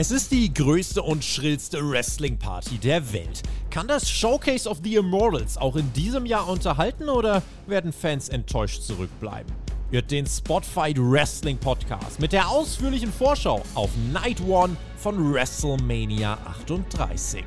Es ist die größte und schrillste Wrestling-Party der Welt. Kann das Showcase of the Immortals auch in diesem Jahr unterhalten oder werden Fans enttäuscht zurückbleiben? Hört den Spotfight Wrestling Podcast mit der ausführlichen Vorschau auf Night One von WrestleMania 38.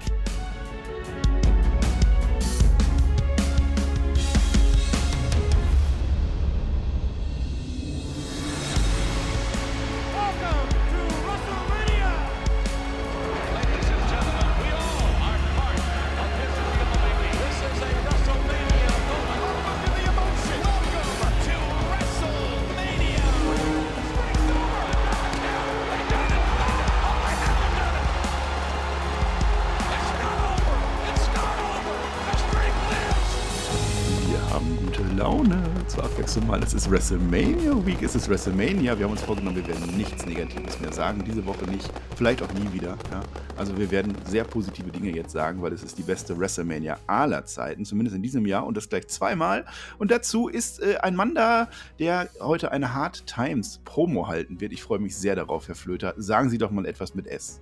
Zur Abwechslung mal, es ist WrestleMania Week, es ist WrestleMania. Wir haben uns vorgenommen, wir werden nichts Negatives mehr sagen. Diese Woche nicht, vielleicht auch nie wieder. Ja? Also wir werden sehr positive Dinge jetzt sagen, weil es ist die beste WrestleMania aller Zeiten, zumindest in diesem Jahr und das gleich zweimal. Und dazu ist äh, ein Mann da, der heute eine Hard Times Promo halten wird. Ich freue mich sehr darauf, Herr Flöter. Sagen Sie doch mal etwas mit S.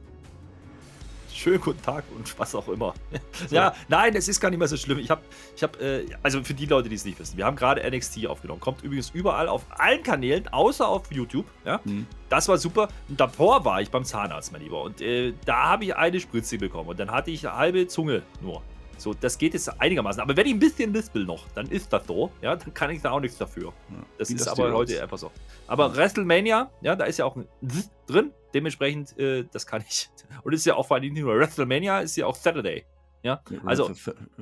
Schönen guten Tag und was auch immer. Ja, nein, es ist gar nicht mehr so schlimm. Ich habe, ich habe, äh, also für die Leute, die es nicht wissen, wir haben gerade NXT aufgenommen. Kommt übrigens überall auf allen Kanälen, außer auf YouTube. Ja, Mhm. das war super. Und davor war ich beim Zahnarzt, mein Lieber. Und äh, da habe ich eine Spritze bekommen und dann hatte ich eine halbe Zunge nur. So, das geht jetzt einigermaßen. Aber wenn ich ein bisschen lispel noch, dann ist das so. Ja, dann kann ich da auch nichts dafür. Ja. Das ist das aber heute einfach so. Aber WrestleMania, ja, da ist ja auch ein Z drin. Dementsprechend, äh, das kann ich. Und ist ja auch vor allem nicht nur WrestleMania, ist ja auch Saturday. Ja, also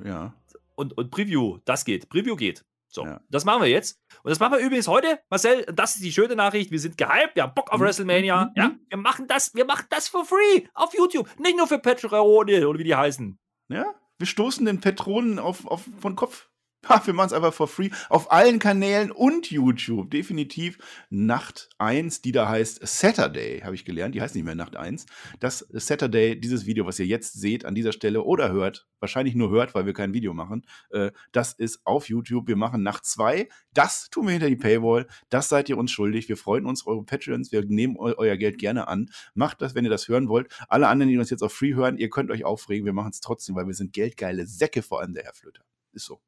ja. und, und Preview, das geht. Preview geht. So, Ja. das machen wir jetzt. Und das machen wir übrigens heute, Marcel, das ist die schöne Nachricht. Wir sind gehypt, wir haben Bock auf Mhm. WrestleMania. Mhm. Ja, wir machen das, wir machen das for free auf YouTube. Nicht nur für Patreon oder wie die heißen. Ja, wir stoßen den Patronen auf, auf von Kopf. Ha, wir machen es einfach for free auf allen Kanälen und YouTube. Definitiv Nacht 1, die da heißt Saturday, habe ich gelernt. Die heißt nicht mehr Nacht 1. Das Saturday, dieses Video, was ihr jetzt seht an dieser Stelle oder hört, wahrscheinlich nur hört, weil wir kein Video machen, äh, das ist auf YouTube. Wir machen Nacht 2. Das tun wir hinter die Paywall. Das seid ihr uns schuldig. Wir freuen uns, eure Patreons. Wir nehmen eu euer Geld gerne an. Macht das, wenn ihr das hören wollt. Alle anderen, die uns jetzt auf Free hören, ihr könnt euch aufregen. Wir machen es trotzdem, weil wir sind geldgeile Säcke, vor allem der Herr Flöter. Ist so.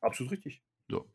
Absolut richtig. So.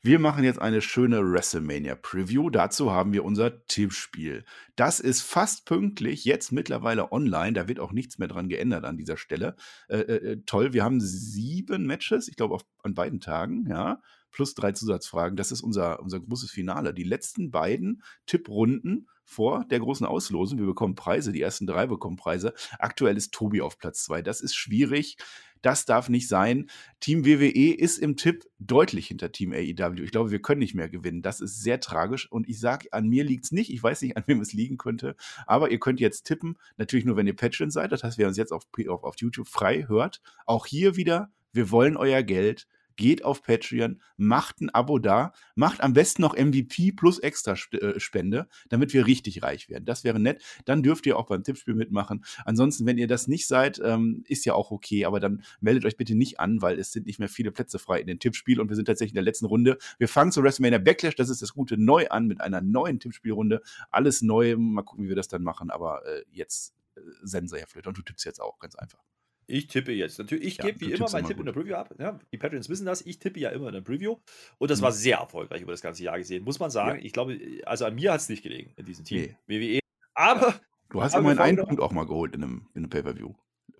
Wir machen jetzt eine schöne WrestleMania Preview. Dazu haben wir unser Tippspiel. Das ist fast pünktlich, jetzt mittlerweile online. Da wird auch nichts mehr dran geändert an dieser Stelle. Äh, äh, toll, wir haben sieben Matches, ich glaube an beiden Tagen, ja, plus drei Zusatzfragen. Das ist unser, unser großes Finale. Die letzten beiden Tipprunden vor der großen Auslosung. Wir bekommen Preise, die ersten drei bekommen Preise. Aktuell ist Tobi auf Platz zwei. Das ist schwierig. Das darf nicht sein. Team WWE ist im Tipp deutlich hinter Team AEW. Ich glaube, wir können nicht mehr gewinnen. Das ist sehr tragisch. Und ich sage, an mir liegt es nicht. Ich weiß nicht, an wem es liegen könnte. Aber ihr könnt jetzt tippen. Natürlich nur, wenn ihr Patreon seid. Das heißt, wer uns jetzt auf, auf, auf YouTube frei hört. Auch hier wieder, wir wollen euer Geld. Geht auf Patreon, macht ein Abo da, macht am besten noch MVP plus extra Sp- äh, Spende, damit wir richtig reich werden. Das wäre nett. Dann dürft ihr auch beim Tippspiel mitmachen. Ansonsten, wenn ihr das nicht seid, ähm, ist ja auch okay, aber dann meldet euch bitte nicht an, weil es sind nicht mehr viele Plätze frei in dem Tippspiel und wir sind tatsächlich in der letzten Runde. Wir fangen zu WrestleMania Backlash, das ist das Gute, neu an mit einer neuen Tippspielrunde. Alles neu, mal gucken, wie wir das dann machen, aber äh, jetzt Sensor, Herr Flöter, und du tippst jetzt auch, ganz einfach. Ich tippe jetzt. Natürlich, ich Ja, gebe wie immer meinen Tipp in gut. der Preview ab. Ja, die Patrons wissen das. Ich tippe ja immer in der Preview. Und das Mhm. war sehr erfolgreich über das ganze Jahr gesehen. Muss man sagen. Ja. Ich glaube, also an mir hat es nicht gelegen in diesem Team. Nee. WWE. Aber Du hast immerhin einen Punkt auch mal geholt in einem, in einem Pay-Per-View.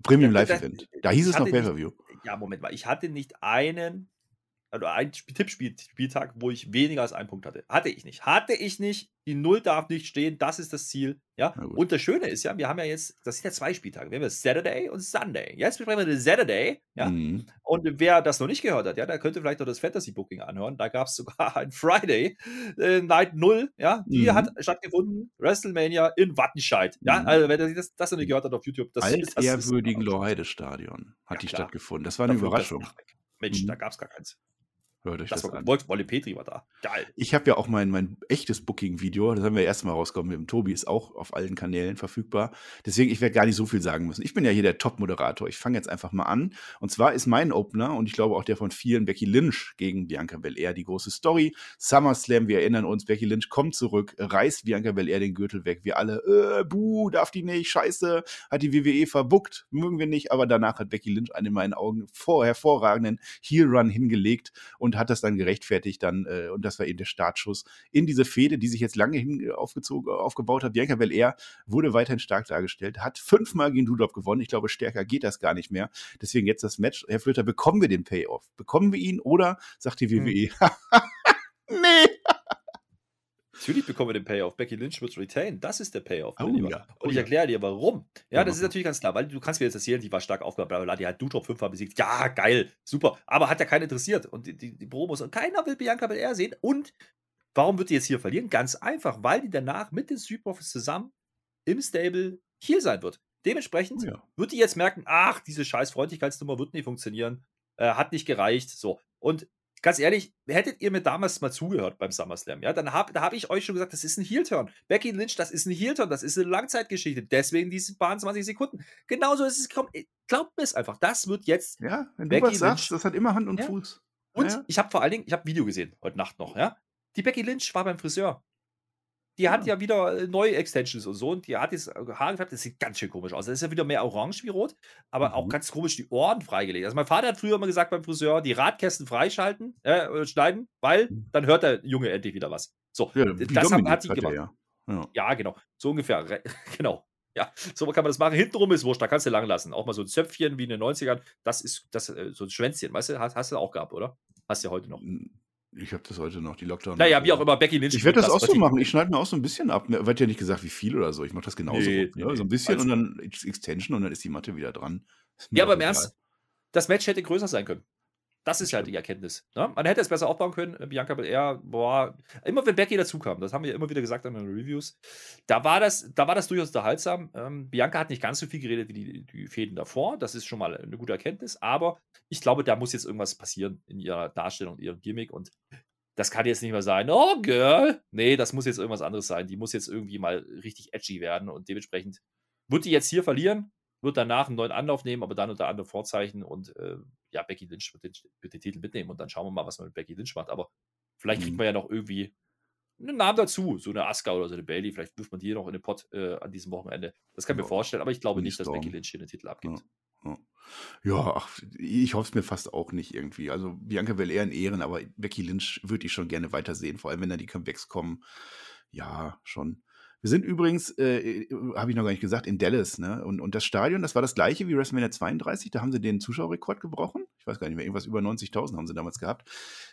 Premium Ja, das- Live-Event. Da hieß es noch Pay-Per-View. Ja, Moment mal. Ich hatte nicht einen, also Sp- Tippspieltag, wo ich weniger als einen Punkt hatte. Hatte ich nicht. Hatte ich nicht. Die Null darf nicht stehen. Das ist das Ziel. Ja. Und das Schöne ist ja, wir haben ja jetzt, das sind ja zwei Spieltage. Wir haben ja Saturday und Sunday. Jetzt besprechen wir den Saturday. Ja. Mhm. Und wer das noch nicht gehört hat, ja, der könnte vielleicht noch das Fantasy Booking anhören. Da gab es sogar ein Friday äh, Night 0, ja, die Mhm. hat stattgefunden, WrestleMania in Wattenscheid. Ja, Mhm. also wer das, das noch nicht gehört hat auf YouTube, das Altehrwürdigen das ist- Eine Stadion hat Ja, die klar. stattgefunden. Das war eine Da Überraschung. Mensch, Mhm. da gab es gar keins. Hört euch Das das, war an. Wolle Petri war da. Geil. Ich habe ja auch mein, mein echtes Booking-Video, das haben wir erstmal rausgekommen mit dem Tobi, ist auch auf allen Kanälen verfügbar. Deswegen, ich werde gar nicht so viel sagen müssen. Ich bin ja hier der Top-Moderator. Ich fange jetzt einfach mal an. Und zwar ist mein Opener und ich glaube auch der von vielen Becky Lynch gegen Bianca Belair die große Story. SummerSlam, wir erinnern uns, Becky Lynch kommt zurück, reißt Bianca Belair den Gürtel weg. Wir alle, äh, buh, darf die nicht, scheiße, hat die WWE verbuckt, mögen wir nicht. Aber danach hat Becky Lynch einen in meinen Augen vor, hervorragenden Heel-Run hingelegt und hat das dann gerechtfertigt dann, äh, und das war eben der Startschuss in diese Fehde, die sich jetzt lange hin äh, aufgezogen, aufgebaut hat. Bianca Belair wurde weiterhin stark dargestellt, hat fünfmal gegen Dudop gewonnen. Ich glaube, stärker geht das gar nicht mehr. Deswegen jetzt das Match. Herr Flöter, bekommen wir den Payoff? Bekommen wir ihn oder sagt die WWE, nee. Natürlich bekommen wir den Payoff. Becky Lynch wird retain. Das ist der Payoff. Oh ja, oh Und ich ja. erkläre dir, warum. Ja, das ist natürlich ganz klar, weil du kannst mir jetzt erzählen, die war stark aufgebaut, bla, die hat Dutrop fünfmal besiegt. Ja, geil, super. Aber hat ja keinen interessiert. Und die, die, die Promos. Und keiner will Bianca Belair sehen. Und warum wird die jetzt hier verlieren? Ganz einfach, weil die danach mit den Street Profits zusammen im Stable hier sein wird. Dementsprechend Oh ja. wird die jetzt merken, ach, diese scheiß Freundlichkeitsnummer wird nicht funktionieren, äh, hat nicht gereicht, so. Und ganz ehrlich, hättet ihr mir damals mal zugehört beim SummerSlam, ja, dann hab, da habe ich euch schon gesagt, das ist ein Heel-Turn. Becky Lynch, das ist ein Heel-Turn, das ist eine Langzeitgeschichte, deswegen diese paar 20 Sekunden. Genauso ist es gekommen. Glaubt mir es einfach, das wird jetzt Ja, wenn Becky du was sagst, Lynch. das hat immer Hand und Ja. Fuß. und Ja. ich habe vor allen Dingen, ich habe ein Video gesehen, heute Nacht noch, ja. Die Becky Lynch war beim Friseur. Die hat ja wieder äh, neue Extensions und so und die hat jetzt äh, Haare gefärbt. Das sieht ganz schön komisch aus. Das ist ja wieder mehr orange wie rot, aber auch Mhm. ganz komisch die Ohren freigelegt. Also mein Vater hat früher immer gesagt beim Friseur, die Radkästen freischalten, äh, schneiden, weil Mhm. dann hört der Junge endlich wieder was. So, Ja, das hat, Dominik hat die hat er gemacht. ja. Ja. Ja, genau. So ungefähr. Genau. Ja, so kann man das machen. Hintenrum ist wurscht, da kannst du lang lassen. Auch mal so ein Zöpfchen wie in den 90ern. Das ist das, äh, so ein Schwänzchen, weißt du, hast, hast du auch gehabt, oder? Hast du ja heute noch. Ich habe das heute noch, die Lockdown. Naja, wie auch immer, Becky Lynch. Ich werde das tut auch so machen. Ich schneide mir auch so ein bisschen ab. Mir wird ja nicht gesagt, wie viel oder so. Ich mache das genauso. Nee, gut, ne? nee. So ein bisschen Also- und dann Ex- Extension und dann ist die Matte wieder dran. Ja, aber im. Ernst, das Match hätte größer sein können. Das ist halt die Erkenntnis. Ne? Man hätte es besser aufbauen können. Bianca Belair, boah, immer wenn Becky dazu kam, das haben wir immer wieder gesagt in den Reviews, da war das, da war das durchaus unterhaltsam. Ähm, Bianca hat nicht ganz so viel geredet wie die, die Fäden davor. Das ist schon mal eine gute Erkenntnis. Aber ich glaube, da muss jetzt irgendwas passieren in ihrer Darstellung, in ihrem Gimmick. Und das kann jetzt nicht mehr sein, oh Girl. Nee, das muss jetzt irgendwas anderes sein. Die muss jetzt irgendwie mal richtig edgy werden. Und dementsprechend wird die jetzt hier verlieren, wird danach einen neuen Anlauf nehmen, aber dann unter anderem Vorzeichen und äh, ja, Becky Lynch wird den, wird den Titel mitnehmen und dann schauen wir mal, was man mit Becky Lynch macht. Aber vielleicht kriegt Mhm. man ja noch irgendwie einen Namen dazu, so eine Asuka oder so eine Bailey, vielleicht wirft man die noch in den Pott äh, an diesem Wochenende. Das kann ich Ja. mir vorstellen, aber ich glaube nicht, dass Storm. Becky Lynch hier den Titel abgibt. Ja. Ja, ach, ich hoffe es mir fast auch nicht irgendwie. Also Bianca Belair in Ehren, aber Becky Lynch würde ich schon gerne weitersehen, vor allem wenn da die Comebacks kommen. Ja, schon. Wir sind übrigens, äh, habe ich noch gar nicht gesagt, in Dallas, ne? Und, und das Stadion, das war das gleiche wie WrestleMania 32, da haben sie den Zuschauerrekord gebrochen. Ich weiß gar nicht mehr, irgendwas über 90.000 haben sie damals gehabt.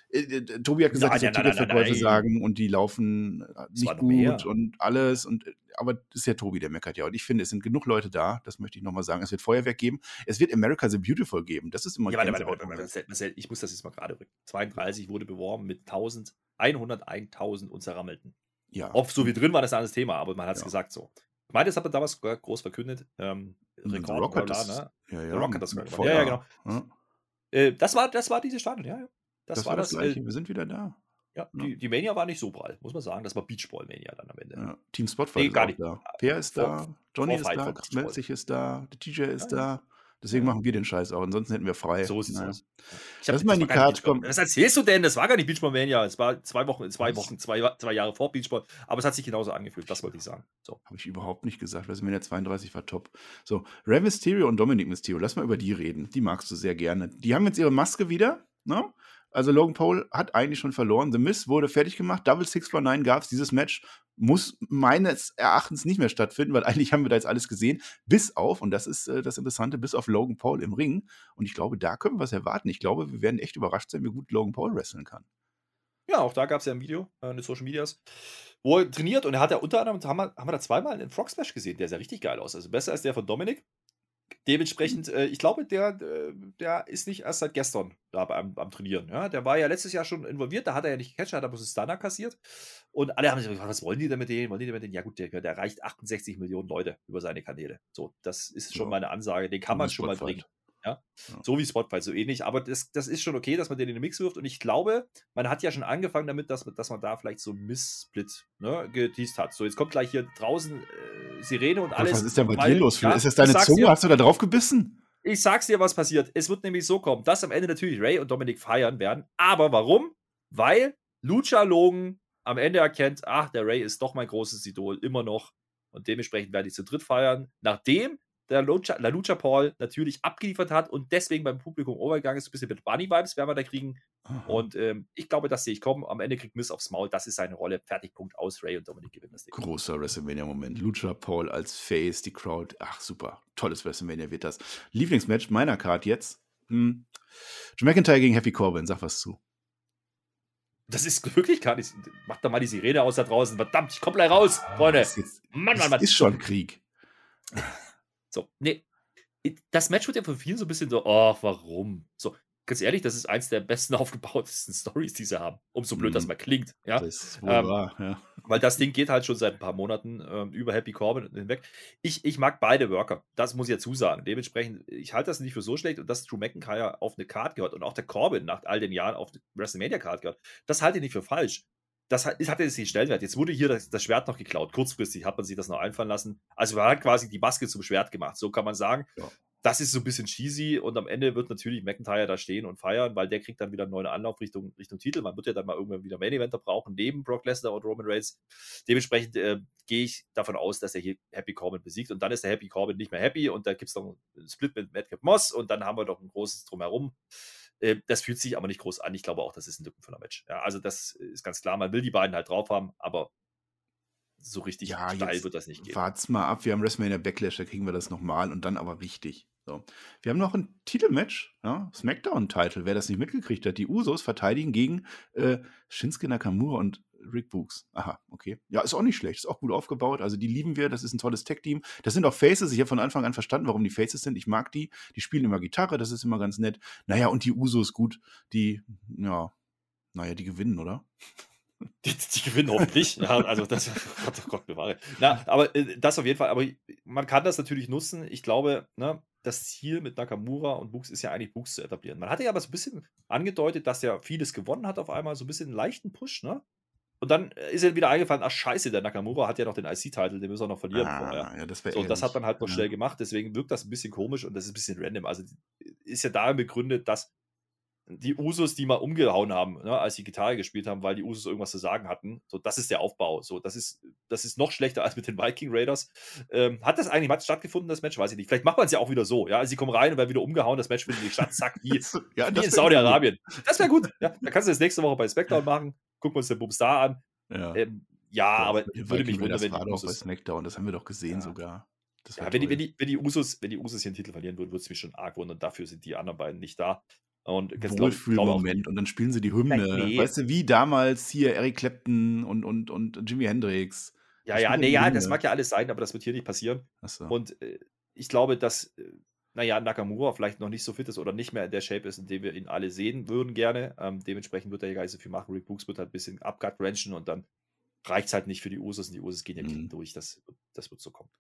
Äh, äh, Tobi hat gesagt, Nein, dass Ticketverkäufe sagen und die laufen äh, nicht gut mehr. und alles. Und, äh, aber das ist ja Tobi, der meckert ja. Und ich finde, es sind genug Leute da, das möchte ich nochmal sagen. Es wird Feuerwerk geben. Es wird America the Beautiful geben. Das ist immer Ja, warte, warte, warte, warte, warte, ich muss das jetzt mal gerade rücken. 32 wurde beworben mit 1000, 101.000 und zerrammelten. Ja. Ob so wie drin war, das ist ein anderes Thema, aber man hat es Ja. gesagt so. Ich meine, das hat man damals groß verkündet. Ähm, The Rekord, Rock hat das- ne? Ja, ja. Rock hat das gemacht. Ja, ja, genau. Äh, das, war, das war dieses Stadion, ja. ja. Das, das, war das. Gleiche. Äh, Wir sind wieder da. ja, Ja. die, die Mania war nicht so prall, muss man sagen. Das war Beachball Mania dann am Ende. Ja. Team Spotfight Nee, ist gar nicht. da. Per ist Vor- da, Johnny ist da. Melzig ist da, der TJ ist da. Deswegen machen wir den Scheiß auch. Ansonsten hätten wir frei. So sieht's Naja. aus. Ich Lass mal in die Beachball. kommen. Was erzählst du denn? Das war gar nicht Beachball Mania. Es war zwei Wochen, zwei Was? Wochen, zwei, zwei Jahre vor Beachball. Aber es hat sich genauso angefühlt. Das wollte ich sagen. So. Habe ich überhaupt nicht gesagt. WrestleMania 32 war top. So, Rey Mysterio und Dominic Mysterio, lass mal über die reden. Die magst du sehr gerne. Die haben jetzt ihre Maske wieder, ne? Also Logan Paul hat eigentlich schon verloren. The Miz wurde fertig gemacht. Double 649 gab es. Dieses Match muss meines Erachtens nicht mehr stattfinden, weil eigentlich haben wir da jetzt alles gesehen. Bis auf, und das ist äh, das Interessante, bis auf Logan Paul im Ring. Und ich glaube, da können wir was erwarten. Ich glaube, wir werden echt überrascht sein, wie gut Logan Paul wresteln kann. Ja, auch da gab es ja ein Video äh, in den Social Medias, wo er trainiert und er hat ja unter anderem, haben wir, haben wir da zweimal einen Frog Smash gesehen, der sah richtig geil aus. Also besser als der von Dominik. Dementsprechend, äh, ich glaube, der, äh, der ist nicht erst seit gestern da beim, am Trainieren. Ja? Der war ja letztes Jahr schon involviert, da hat er ja nicht gecatcht, hat er bloß Stunner kassiert. Und alle haben sich gefragt, was wollen die denn mit denen? Wollen die denn mit denen? Ja, gut, der, der erreicht 68 Millionen Leute über seine Kanäle. So, das ist schon Ja. mal eine Ansage, den kann man schon mal bringen. Ja? Ja. So wie Spotify, so ähnlich. Aber das, das ist schon okay, dass man den in den Mix wirft. Und ich glaube, man hat ja schon angefangen damit, dass, dass man da vielleicht so Misssplit ne, geteased hat. So, jetzt kommt gleich hier draußen äh, Sirene und alles. Was ist denn bei weil- dir los? Ja, ist das deine Zunge? dir. Hast du da drauf gebissen? Ich sag's dir, was passiert. Es wird nämlich so kommen, dass am Ende natürlich Ray und Dominik feiern werden. Aber warum? Weil Lucha Logan am Ende erkennt, ach, der Ray ist doch mein großes Idol, immer noch. Und dementsprechend werde ich zu dritt feiern. Nachdem der Lucha, La Lucha Paul natürlich abgeliefert hat und deswegen beim Publikum overgegangen ist, ein bisschen mit Bunny-Vibes werden wir da kriegen. Und ähm, ich glaube, das sehe ich kommen. Am Ende kriegt Miss aufs Maul. Das ist seine Rolle. Fertig, Punkt aus. Ray und Dominik gewinnen das Ding. Großer WrestleMania-Moment. Lucha Paul als Face, die Crowd. Ach, super. Tolles WrestleMania wird das. Lieblingsmatch meiner Card jetzt. Hm. Drew McIntyre gegen Happy Corbin. Sag was zu. Das ist wirklich gar nicht. Macht doch mal die Sirene aus da draußen. Verdammt, ich komm gleich raus, Freunde. Jetzt, Mann, Mann, das Mann. ist schon Krieg. So, nee. Das Match wird ja von vielen so ein bisschen so, ach, warum? So, ganz ehrlich, das ist eins der besten aufgebautesten Stories, die sie haben. Umso blöd Mhm. das mal klingt. Ja? Das ist wohl Ähm, wahr. Ja. Weil das Ding geht halt schon seit ein paar Monaten ähm, über Happy Corbin hinweg. Ich, ich mag beide Worker. Das muss ich ja zusagen. Dementsprechend, ich halte das nicht für so schlecht und dass Drew McIntyre auf eine Card gehört und auch der Corbin nach all den Jahren auf eine WrestleMania-Card gehört, das halte ich nicht für falsch. Das hat, hat jetzt den Stellenwert. Jetzt wurde hier das, das Schwert noch geklaut. Kurzfristig hat man sich das noch einfallen lassen. Also man hat quasi die Maske zum Schwert gemacht. So kann man sagen. Ja. Das ist so ein bisschen cheesy und am Ende wird natürlich McIntyre da stehen und feiern, weil der kriegt dann wieder einen neuen Anlauf Richtung, Richtung Titel. Man wird ja dann mal irgendwann wieder Main Eventer brauchen, neben Brock Lesnar und Roman Reigns. Dementsprechend äh, gehe ich davon aus, dass er hier Happy Corbin besiegt und dann ist der Happy Corbin nicht mehr happy und da gibt es noch einen Split mit Madcap Moss und dann haben wir doch ein großes Drumherum. Äh, das fühlt sich aber nicht groß an. Ich glaube auch, das ist ein Lückenfüller-Match. Ja, also das ist ganz klar. Man will die beiden halt drauf haben, aber so richtig Ja, steil wird das nicht gehen. Wart's mal ab. Wir haben WrestleMania Backlash, da kriegen wir das nochmal und dann aber richtig. So. Wir haben noch ein Titelmatch, ja? Smackdown-Title. Wer das nicht mitgekriegt hat, die Usos verteidigen gegen äh, Shinsuke Nakamura und Rick Books. Aha, okay. Ja, ist auch nicht schlecht. Ist auch gut aufgebaut. Also die lieben wir. Das ist ein tolles Tech-Team. Das sind auch Faces. Ich habe von Anfang an verstanden, warum die Faces sind. Ich mag die. Die spielen immer Gitarre. Das ist immer ganz nett. Naja, und die Usos gut. Die, ja, naja, die gewinnen, oder? Die, die gewinnen hoffentlich. ja, also das, Gott, oh Gott bewahre. Na, aber äh, das auf jeden Fall. Aber man kann das natürlich nutzen. Ich glaube, ne, das Ziel mit Nakamura und Books ist ja eigentlich Books zu etablieren. Man hatte ja aber so ein bisschen angedeutet, dass er vieles gewonnen hat auf einmal, so ein bisschen einen leichten Push, ne? Und dann äh, ist ihm wieder eingefallen, ach scheiße, der Nakamura hat ja noch den IC-Titel, den müssen wir noch verlieren vorher. Ah, ja, das So, das hat man halt noch ja. schnell gemacht, deswegen wirkt das ein bisschen komisch und das ist ein bisschen random. Also ist ja darin begründet, dass die Usos, die mal umgehauen haben, ne, als sie Gitarre gespielt haben, weil die Usos irgendwas zu sagen hatten. So, das ist der Aufbau. So, das ist, das ist noch schlechter als mit den Viking Raiders. Ähm, hat das eigentlich mal stattgefunden, das Match? Weiß ich nicht. Vielleicht macht man es ja auch wieder so. Ja, also sie kommen rein und werden wieder umgehauen, das Match findet nicht statt. Zack, wie, ja, wie in Saudi-Arabien. Das wäre gut. Ja, da kannst du das nächste Woche bei SmackDown machen. Gucken wir uns den Bums da an. Ja. Ähm, ja, aber mit den würde mich wundern, wenn die doch bei Usos SmackDown, das haben wir doch gesehen Ja. sogar. Ja, wenn die, wenn, die, wenn, die Usos, wenn die Usos hier einen Titel verlieren würden, würde es mich schon arg wundern. Dafür sind die anderen beiden nicht da. Und Wohlfühlmoment und dann spielen sie die Hymne. Nein, nee. Weißt du, wie damals hier Eric Clapton und, und, und Jimi Hendrix. Ja, ja, nee, ja, das mag ja alles sein, aber das wird hier nicht passieren. Achso. Und äh, ich glaube, dass, äh, naja, Nakamura vielleicht noch nicht so fit ist oder nicht mehr in der Shape ist, in dem wir ihn alle sehen würden gerne. Ähm, dementsprechend wird er ja gar nicht so viel machen. Rick Books wird halt ein bisschen abgut wrenchen und dann reicht es halt nicht für die Usos und die Usos gehen ja Mhm. durch. Das, das wird so kommen.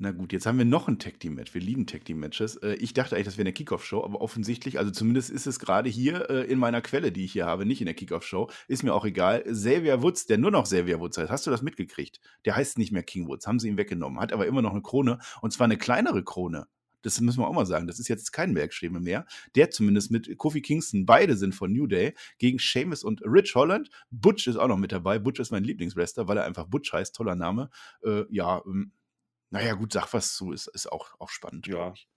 Na gut, jetzt haben wir noch ein Tag Team Match. Wir lieben Tag Team Matches. Äh, Ich dachte eigentlich, das wäre eine Kickoff Show, aber offensichtlich, also zumindest ist es gerade hier äh, in meiner Quelle, die ich hier habe, nicht in der Kickoff Show. Ist mir auch egal. Xavier Woods, der nur noch Xavier Woods heißt, hast du das mitgekriegt? Der heißt nicht mehr King Woods, haben sie ihm weggenommen, hat aber immer noch eine Krone und zwar eine kleinere Krone. Das müssen wir auch mal sagen. Das ist jetzt kein Bergschwebe mehr. Der zumindest mit Kofi Kingston, beide sind von New Day, gegen Sheamus und Rich Holland. Butch ist auch noch mit dabei. Butch ist mein Lieblingswrestler, weil er einfach Butch heißt. Toller Name. Äh, ja, ähm, naja, gut, sag was zu, ist, ist auch, auch spannend. Ja. ich.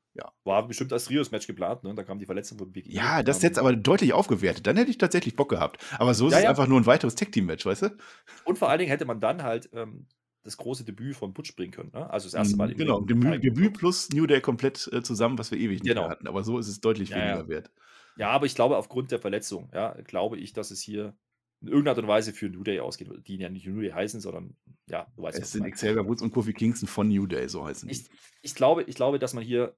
War bestimmt als Trios-Match geplant, ne? Da kam die Verletzung von Big E. Ja, das Ähm, jetzt aber deutlich aufgewertet. Dann hätte ich tatsächlich Bock gehabt. Aber so ist Ja, es ja. einfach nur ein weiteres Tag-Team-Match, weißt du? Und vor allen Dingen hätte man dann halt ähm, das große Debüt von Butch bringen können. Ne? Also das erste Mal. Mhm, genau, Debüt, Debüt plus New Day komplett äh, zusammen, was wir ewig nicht Genau. mehr hatten. Aber so ist es deutlich Ja, weniger ja. wert. Ja, aber ich glaube, aufgrund der Verletzung, ja, glaube ich, dass es hier in irgendeiner Art und Weise für New Day ausgeht, die ja nicht New Day heißen, sondern ja, du weißt, Es ich sind. Xavier Woods und Kofi Kingston von New Day, so heißen die. Ich, ich, glaube, ich glaube, dass man hier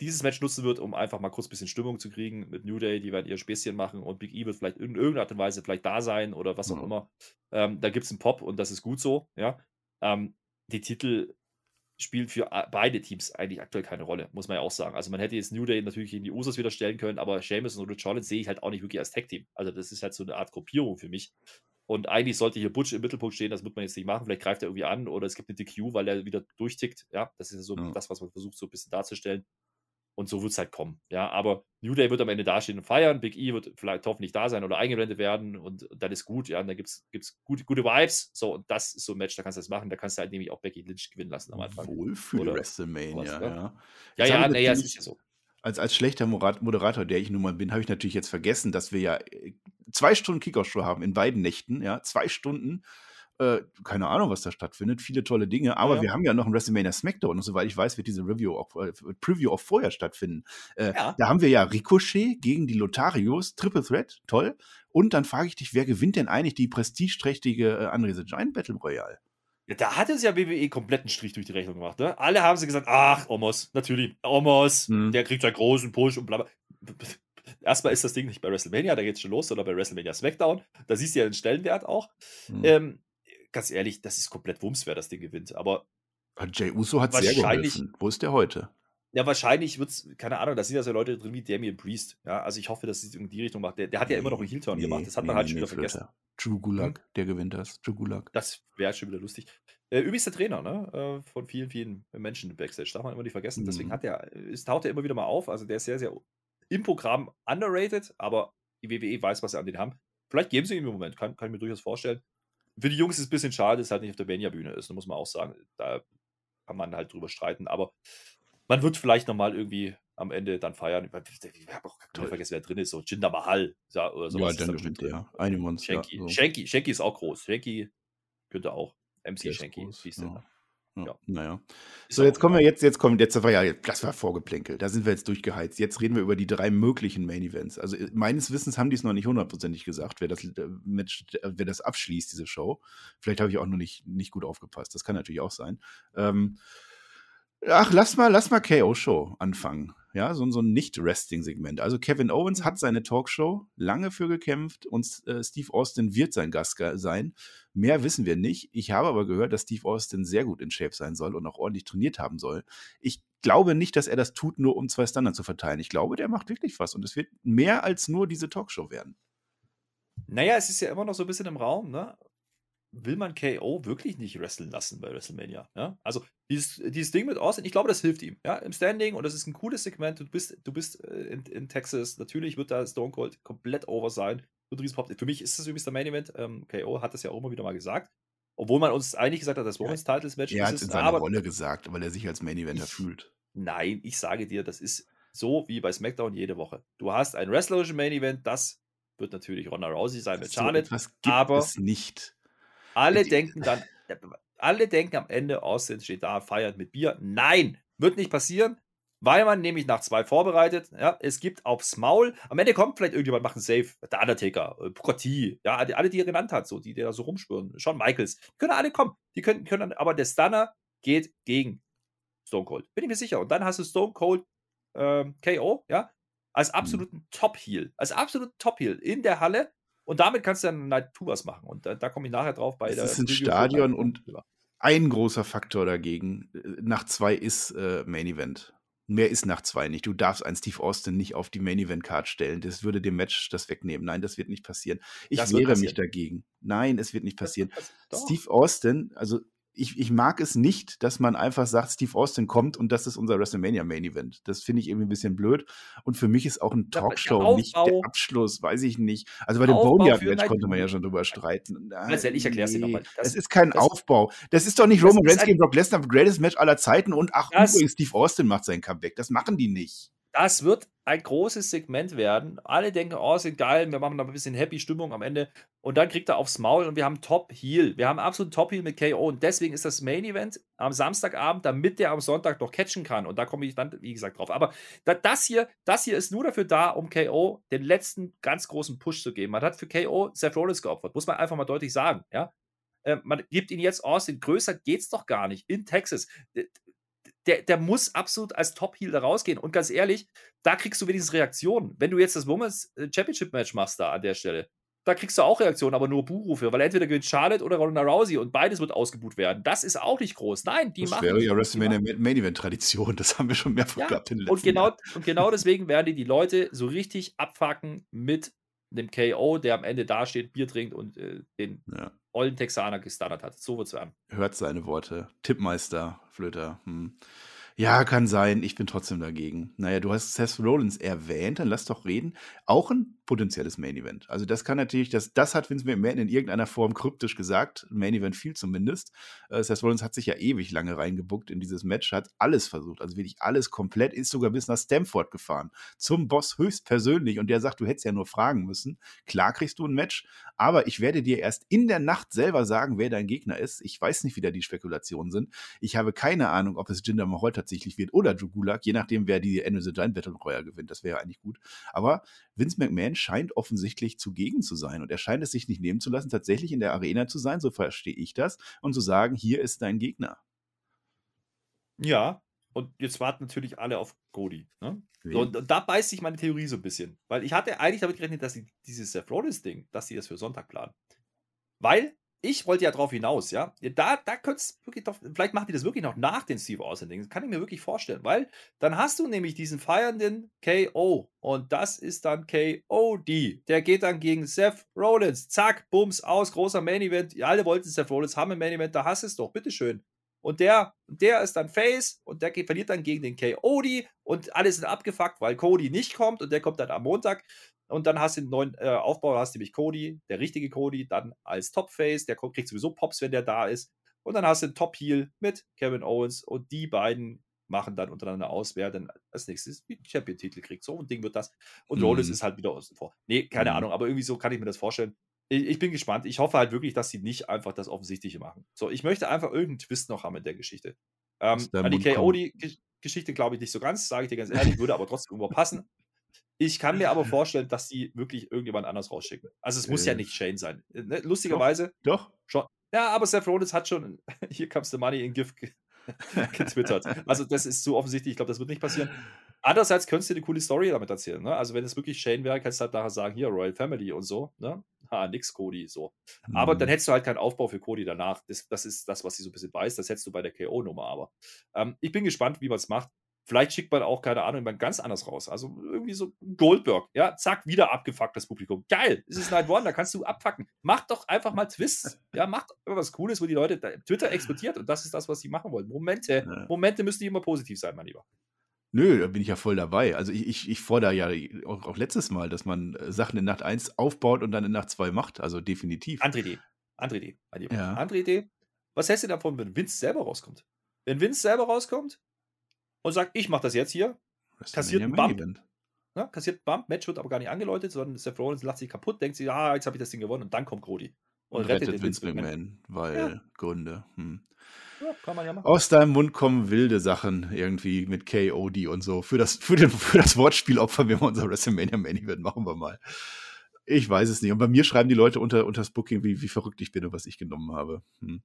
dieses Match nutzen wird, um einfach mal kurz ein bisschen Stimmung zu kriegen mit New Day, die werden ihr Späßchen machen und Big E wird vielleicht in irgendeiner Art und Weise vielleicht da sein oder was auch Ja. immer. Ähm, da gibt es einen Pop und das ist gut so, ja. Ähm, die Titel spielt für beide Teams eigentlich aktuell keine Rolle, muss man ja auch sagen. Also man hätte jetzt New Day natürlich gegen die Usos wieder stellen können, aber Sheamus und Rich Rollins sehe ich halt auch nicht wirklich als Tag-Team. Also das ist halt so eine Art Gruppierung für mich. Und eigentlich sollte hier Butch im Mittelpunkt stehen, das wird man jetzt nicht machen. Vielleicht greift er irgendwie an oder es gibt eine DQ, weil er wieder durchtickt. Ja, das ist ja so Ja. das, was man versucht, so ein bisschen darzustellen. Und so wird es halt kommen. Ja, aber New Day wird am Ende dastehen und feiern. Big E wird vielleicht hoffentlich da sein oder eingeblendet werden und, und dann ist gut. Ja, und da gibt es gute, gute Vibes. So, und das ist so ein Match, da kannst du das machen. Da kannst du halt nämlich auch Becky Lynch gewinnen lassen am Anfang. Wohl Oder für WrestleMania, sowas, ne? ja. Ja, ja, naja, ist ja so. als, als schlechter Moderator, der ich nun mal bin, habe ich natürlich jetzt vergessen, dass wir ja äh, zwei Stunden Kickoff-Show haben in beiden Nächten, ja, zwei Stunden. Äh, keine Ahnung, was da stattfindet. Viele tolle Dinge, aber Ja. wir haben ja noch ein WrestleMania Smackdown und soweit ich weiß, wird diese Review auch, äh, Preview auch vorher stattfinden. Äh, Ja. Da haben wir ja Ricochet gegen die Lotharios, Triple Threat, toll. Und dann frage ich dich, wer gewinnt denn eigentlich die prestigeträchtige äh, Andre the Giant Battle Royale? Ja, da hat es ja WWE kompletten Strich durch die Rechnung gemacht. Ne? Alle haben sie gesagt, ach, Omos, natürlich, Omos, Hm. der kriegt seinen großen Push und bla bla. Erstmal ist das Ding nicht bei WrestleMania, da geht es schon los, sondern bei WrestleMania SmackDown. Da siehst du ja den Stellenwert auch. Hm. Ähm, ganz ehrlich, das ist komplett Wumms, wer das Ding gewinnt. Aber Jay Uso hat sehr wahrscheinlich- geholfen. Wo ist der heute? ja, wahrscheinlich wird es, keine Ahnung, da sind ja so Leute drin wie Damien Priest. Ja, also ich hoffe, dass es in die Richtung macht. Der, der hat ja immer noch einen Heel-Turn gemacht. Das hat man halt schon wieder vergessen. Drew Gulak, der gewinnt das. Drew Gulak. Das wäre schon wieder lustig. Äh, übrigens der Trainer, ne? Äh, von vielen, vielen Menschen im Backstage. Darf man immer nicht vergessen. Deswegen Mhm. hat er, es taucht er immer wieder mal auf. Also der ist sehr, sehr im Programm underrated, aber die WWE weiß, was sie an den haben. Vielleicht geben sie ihm im Moment, kann, kann ich mir durchaus vorstellen. Für die Jungs ist es ein bisschen schade, dass es halt nicht auf der Mania-Bühne ist, da muss man auch sagen. Da kann man halt drüber streiten, aber man wird vielleicht nochmal irgendwie am Ende dann feiern. Ich habe auch Toll. vergessen, wer drin ist. So Jinder Mahal ja, oder sowas. Ja, dann bestimmt der. Eine Monster. Shanky. so. Shanky. Shanky ist auch groß. Shanky könnte auch. MC Shanky. groß, ja. Ja. Ja. Naja. Ist So, jetzt kommen wir jetzt, jetzt kommen, jetzt war ja, das war vorgeplänkelt. Da sind wir jetzt durchgeheizt. Jetzt reden wir über die drei möglichen Main Events. Also äh, meines Wissens haben die es noch nicht hundertprozentig gesagt, wer das äh, Match, äh, wer das abschließt, diese Show. Vielleicht habe ich auch noch nicht, nicht gut aufgepasst. Das kann natürlich auch sein. Ähm, ach, lass mal, lass mal KO-Show anfangen. Ja, so, so ein Nicht-Wrestling-Segment. Also Kevin Owens hat seine Talkshow lange für gekämpft und äh, Steve Austin wird sein Gast sein. Mehr wissen wir nicht. Ich habe aber gehört, dass Steve Austin sehr gut in Shape sein soll und auch ordentlich trainiert haben soll. Ich glaube nicht, dass er das tut, nur um zwei Standards zu verteilen. Ich glaube, der macht wirklich was und es wird mehr als nur diese Talkshow werden. Naja, es ist ja immer noch so ein bisschen im Raum, ne? Will man KO wirklich nicht wresteln lassen bei WrestleMania? Ja? Also, dieses, dieses Ding mit Austin, ich glaube, das hilft ihm, ja, im Standing und das ist ein cooles Segment. Du bist, du bist äh, in, in Texas, natürlich wird da Stone Cold komplett over sein. Wird ein Riesenpop- Für mich ist das übrigens der Main Event. Ähm, KO hat das ja auch immer wieder mal gesagt. Obwohl man uns eigentlich gesagt hat, das Women's Titles Match Er hat es in seiner Rolle gesagt, weil er sich als Main Eventer Ich- fühlt. Nein, ich sage dir, das ist so wie bei SmackDown jede Woche. Du hast ein wrestlerischen Main Event, das wird natürlich Ronda Rousey sein mit So Charlotte. etwas gibt aber- es nicht. Alle denken dann, alle denken am Ende, Austin steht da, feiert mit Bier. Nein, wird nicht passieren, weil man nämlich nach zwei vorbereitet. Ja, es gibt aufs Maul. Am Ende kommt vielleicht irgendjemand, macht einen Save. Der Undertaker, äh, Booker T, ja, alle, die er genannt hat, so, die, die da so rumspüren. Shawn Michaels, können alle kommen. Die können, können, aber der Stunner geht gegen Stone Cold. Bin ich mir sicher. Und dann hast du Stone Cold ähm, KO, ja, als absoluten Top-Heel. Als absoluten Top-Heel in der Halle. Und damit kannst du dann Night 2 was machen. Und da, da komme ich nachher drauf bei Es der. ist ein für Stadion und- 2. Ein großer Faktor dagegen, äh, nach zwei ist äh, Main Event. Mehr ist nach zwei nicht. Du darfst einen Steve Austin nicht auf die Main Event Card stellen. Das würde dem Match das wegnehmen. Nein, das wird nicht passieren. Ich Das wird wehre mich dagegen. Nein, es wird nicht Das- passieren. das- doch. Steve Austin, also ich, ich mag es nicht, dass man einfach sagt, Steve Austin kommt und das ist unser WrestleMania Main Event. Das finde ich irgendwie ein bisschen blöd. Und für mich ist auch ein aber der Talkshow nicht der Abschluss, weiß ich nicht. Also bei dem Aufbau für Boneyard-Match Night konnte man ja schon drüber streiten. Marcel, ich erklär's dir noch mal. Das- Es ist kein das- Aufbau. Das ist doch nicht das Roman Reigns gegen Brock Lesnar, greatest Match aller Zeiten und ach, Das- übrigens, Steve Austin macht sein Comeback. Das machen die nicht. Das wird ein großes Segment werden. Alle denken, oh, sind geil, wir machen da ein bisschen happy Stimmung am Ende. Und dann kriegt er aufs Maul und wir haben Top Heel. Wir haben absolut Top Heel mit KO. Und deswegen ist das Main Event am Samstagabend, damit der am Sonntag noch catchen kann. Und da komme ich dann, wie gesagt, drauf. Aber da, das hier, das hier ist nur dafür da, um KO den letzten ganz großen Push zu geben. Man hat für KO Seth Rollins geopfert. Muss man einfach mal deutlich sagen. Ja? Äh, man gibt ihn jetzt Austin. Größer geht's doch gar nicht. In Texas. Der, der muss absolut als Top-Heel da rausgehen. Und ganz ehrlich, da kriegst du wenigstens Reaktionen. Wenn du jetzt das Women's äh, Championship Match machst da an der Stelle, da kriegst du auch Reaktionen, aber nur Buhrufe, weil entweder gewinnt Charlotte oder Ronda Rousey und beides wird ausgebuht werden. Das ist auch nicht groß. Nein, die Das machen. wäre ja WrestleMania Main Event Tradition. Das haben wir schon mehrfach Ja, gehabt in den und letzten genau, Jahren. und genau deswegen werden die die Leute so richtig abfacken mit dem KO, der am Ende dasteht, Bier trinkt und äh, den Ja. ollen Texaner gestunnert hat. So wird's werden. Hört seine Worte. Tippmeister, Flöter. Hm. Ja, kann sein. Ich bin trotzdem dagegen. Naja, du hast Seth Rollins erwähnt, dann lass doch reden. Auch ein potenzielles Main Event. Also, das kann natürlich, das, das hat Vince McMahon in irgendeiner Form kryptisch gesagt. Main Event viel zumindest. Äh, Seth Rollins hat sich ja ewig lange reingebuckt in dieses Match, hat alles versucht. Also wirklich alles komplett, ist sogar bis nach Stamford gefahren. Zum Boss höchstpersönlich. Und der sagt, du hättest ja nur fragen müssen. Klar kriegst du ein Match, aber ich werde dir erst in der Nacht selber sagen, wer dein Gegner ist. Ich weiß nicht, wie da die Spekulationen sind. Ich habe keine Ahnung, ob es Jinder Mahal tatsächlich wird oder Drew Gulak, je nachdem, wer die End of the Giant Battle Royale gewinnt. Das wäre ja eigentlich gut. Aber Vince McMahon scheint offensichtlich zugegen zu sein und er scheint es sich nicht nehmen zu lassen, tatsächlich in der Arena zu sein, so verstehe ich das, und zu sagen, hier ist dein Gegner. Ja, und jetzt warten natürlich alle auf Cody. Ne? So, Wen? und, und da beißt sich meine Theorie so ein bisschen. Weil ich hatte eigentlich damit gerechnet, dass sie dieses Seth Rollins-Ding, dass sie das für Sonntag planen. Weil ich wollte ja drauf hinaus, ja. Da, da könnt's wirklich doch, vielleicht machen die das wirklich noch nach den Steve Austin-Ding. Das kann ich mir wirklich vorstellen. Weil dann hast du nämlich diesen feiernden KO. Und das ist dann KOD. Der geht dann gegen Seth Rollins. Zack, Bums, aus, großer Main-Event. Alle wollten Seth Rollins haben im Main-Event. Da hast du es doch, bitteschön. Und der, der ist dann Face und der verliert dann gegen den KOD und alle sind abgefuckt, weil Cody nicht kommt und der kommt dann am Montag. Und dann hast du den neuen äh, Aufbau, hast du nämlich Cody, der richtige Cody, dann als Top-Face, der kriegt sowieso Pops, wenn der da ist. Und dann hast du den Top-Heel mit Kevin Owens und die beiden machen dann untereinander aus, wer dann als nächstes die Champion-Titel kriegt. So ein Ding wird das. Und Rollins Mhm. ist halt wieder außen vor. Nee, keine Mhm. Ahnung, aber irgendwie so kann ich mir das vorstellen. Ich, ich bin gespannt. Ich hoffe halt wirklich, dass sie nicht einfach das Offensichtliche machen. So, ich möchte einfach irgendeinen Twist noch haben in der Geschichte. Ähm, an die. KO-Geschichte glaube ich nicht so ganz, sage ich dir ganz ehrlich, würde aber trotzdem irgendwo passen. Ich kann mir aber vorstellen, dass sie wirklich irgendjemand anders rausschicken. Also es muss ja Äh. nicht Shane sein. Äh, Ne? Lustigerweise Doch? schon. Ja, aber Seth Rollins hat schon hier comes the money in Gift ge- getwittert. Also das ist so offensichtlich, ich glaube, das wird nicht passieren. Andererseits könntest du eine coole Story damit erzählen. Ne? Also wenn es wirklich Shane wäre, kannst du halt nachher sagen, hier, Royal Family und so. Ne? Ha, nix Cody, so. Aber Mhm. dann hättest du halt keinen Aufbau für Cody danach. Das, das ist das, was sie so ein bisschen weiß. Das hättest du bei der KO-Nummer aber. Ähm, ich bin gespannt, wie man es macht. Vielleicht schickt man auch, keine Ahnung, jemand ganz anders raus. Also irgendwie so Goldberg. Ja, zack, wieder abgefuckt das Publikum. Geil, es ist Night One, da kannst du abfacken. Mach doch einfach mal Twists. Ja, mach doch was Cooles, wo die Leute, Twitter explodiert und das ist das, was sie machen wollen. Momente, Ja. Momente müssen immer positiv sein, mein Lieber. Nö, da bin ich ja voll dabei. Also ich, ich, ich fordere ja auch, auch letztes Mal, dass man äh, Sachen in Nacht 1 aufbaut und dann in Nacht 2 macht. Also definitiv. Andere Idee. Andere Idee, mein Lieber. Ja. Andere Idee. Was hältst du davon, wenn Vince selber rauskommt? Wenn Vince selber rauskommt und sagt, ich mach das jetzt hier, kassiert einen Bump. Ne, kassiert einen Bump, Match wird aber gar nicht angeläutet, sondern Seth Rollins lacht sich kaputt, denkt sich, ah, jetzt habe ich das Ding gewonnen und dann kommt Cody. Und, Und rettet, rettet den Vince McMahon, weil Ja. Gründe. Hm. Ja, kann man ja machen. Aus deinem Mund kommen wilde Sachen irgendwie mit KOD und so. Für das, für den, für das Wortspiel opfern wir mal unser WrestleMania Main Event. Machen wir mal. Ich weiß es nicht. Und bei mir schreiben die Leute unter, unter das Booking, wie, wie verrückt ich bin und was ich genommen habe. Hm.